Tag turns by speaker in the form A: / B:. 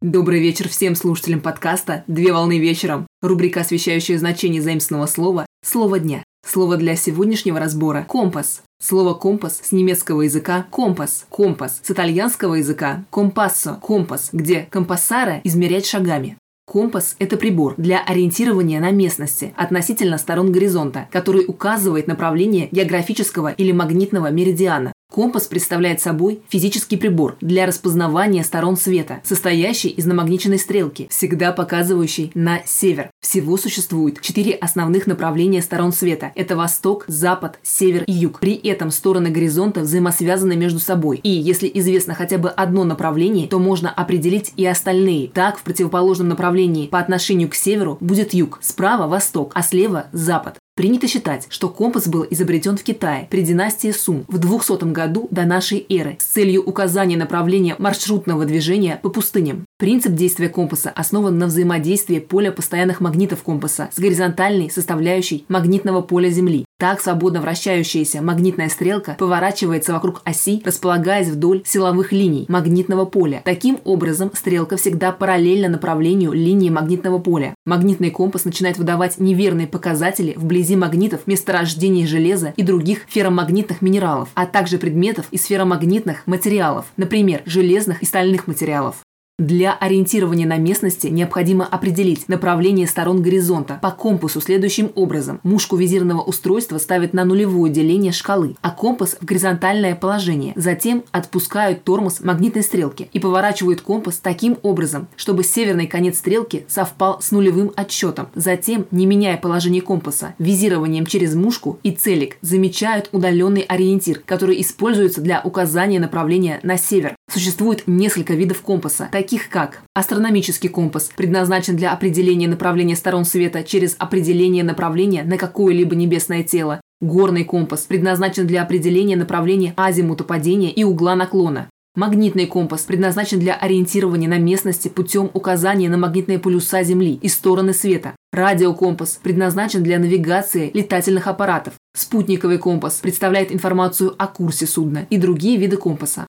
A: Добрый вечер всем слушателям подкаста «Две волны вечером». Рубрика, освещающая значение заимственного слова «Слово дня». Слово для сегодняшнего разбора – компас. Слово «компас» с немецкого языка – компас. Компас с итальянского языка – компассо, компас, где компассара – измерять шагами. Компас – это прибор для ориентирования на местности относительно сторон горизонта, который указывает направление географического или магнитного меридиана. Компас представляет собой физический прибор для распознавания сторон света, состоящий из намагниченной стрелки, всегда показывающей на север. Всего существует четыре основных направления сторон света. Это восток, запад, север и юг. При этом стороны горизонта взаимосвязаны между собой. И если известно хотя бы одно направление, то можно определить и остальные. Так, в противоположном направлении по отношению к северу будет юг, справа – восток, а слева – запад. Принято считать, что компас был изобретен в Китае при династии Сун в 200 году до нашей эры с целью указания направления маршрутного движения по пустыням. Принцип действия компаса основан на взаимодействии поля постоянных магнитов компаса с горизонтальной составляющей магнитного поля Земли. Так свободно вращающаяся магнитная стрелка поворачивается вокруг оси, располагаясь вдоль силовых линий магнитного поля. Таким образом, стрелка всегда параллельна направлению линии магнитного поля. Магнитный компас начинает выдавать неверные показатели вблизи магнитов месторождений железа и других ферромагнитных минералов, а также предметов из ферромагнитных материалов, например, железных и стальных материалов. Для ориентирования на местности необходимо определить направление сторон горизонта по компасу следующим образом. Мушку визирного устройства ставят на нулевое деление шкалы, а компас в горизонтальное положение. Затем отпускают тормоз магнитной стрелки и поворачивают компас таким образом, чтобы северный конец стрелки совпал с нулевым отсчетом. Затем, не меняя положение компаса, визированием через мушку и целик замечают удаленный ориентир, который используется для указания направления на север. Существует несколько видов компаса, таких как астрономический компас, предназначен для определения направления сторон света через определение направления на какое-либо небесное тело, горный компас, предназначен для определения направления азимута падения и угла наклона, Магнитный компас предназначен для ориентирования на местности путем указания на магнитные полюса Земли и стороны света. Радиокомпас предназначен для навигации летательных аппаратов. Спутниковый компас представляет информацию о курсе судна и другие виды компаса.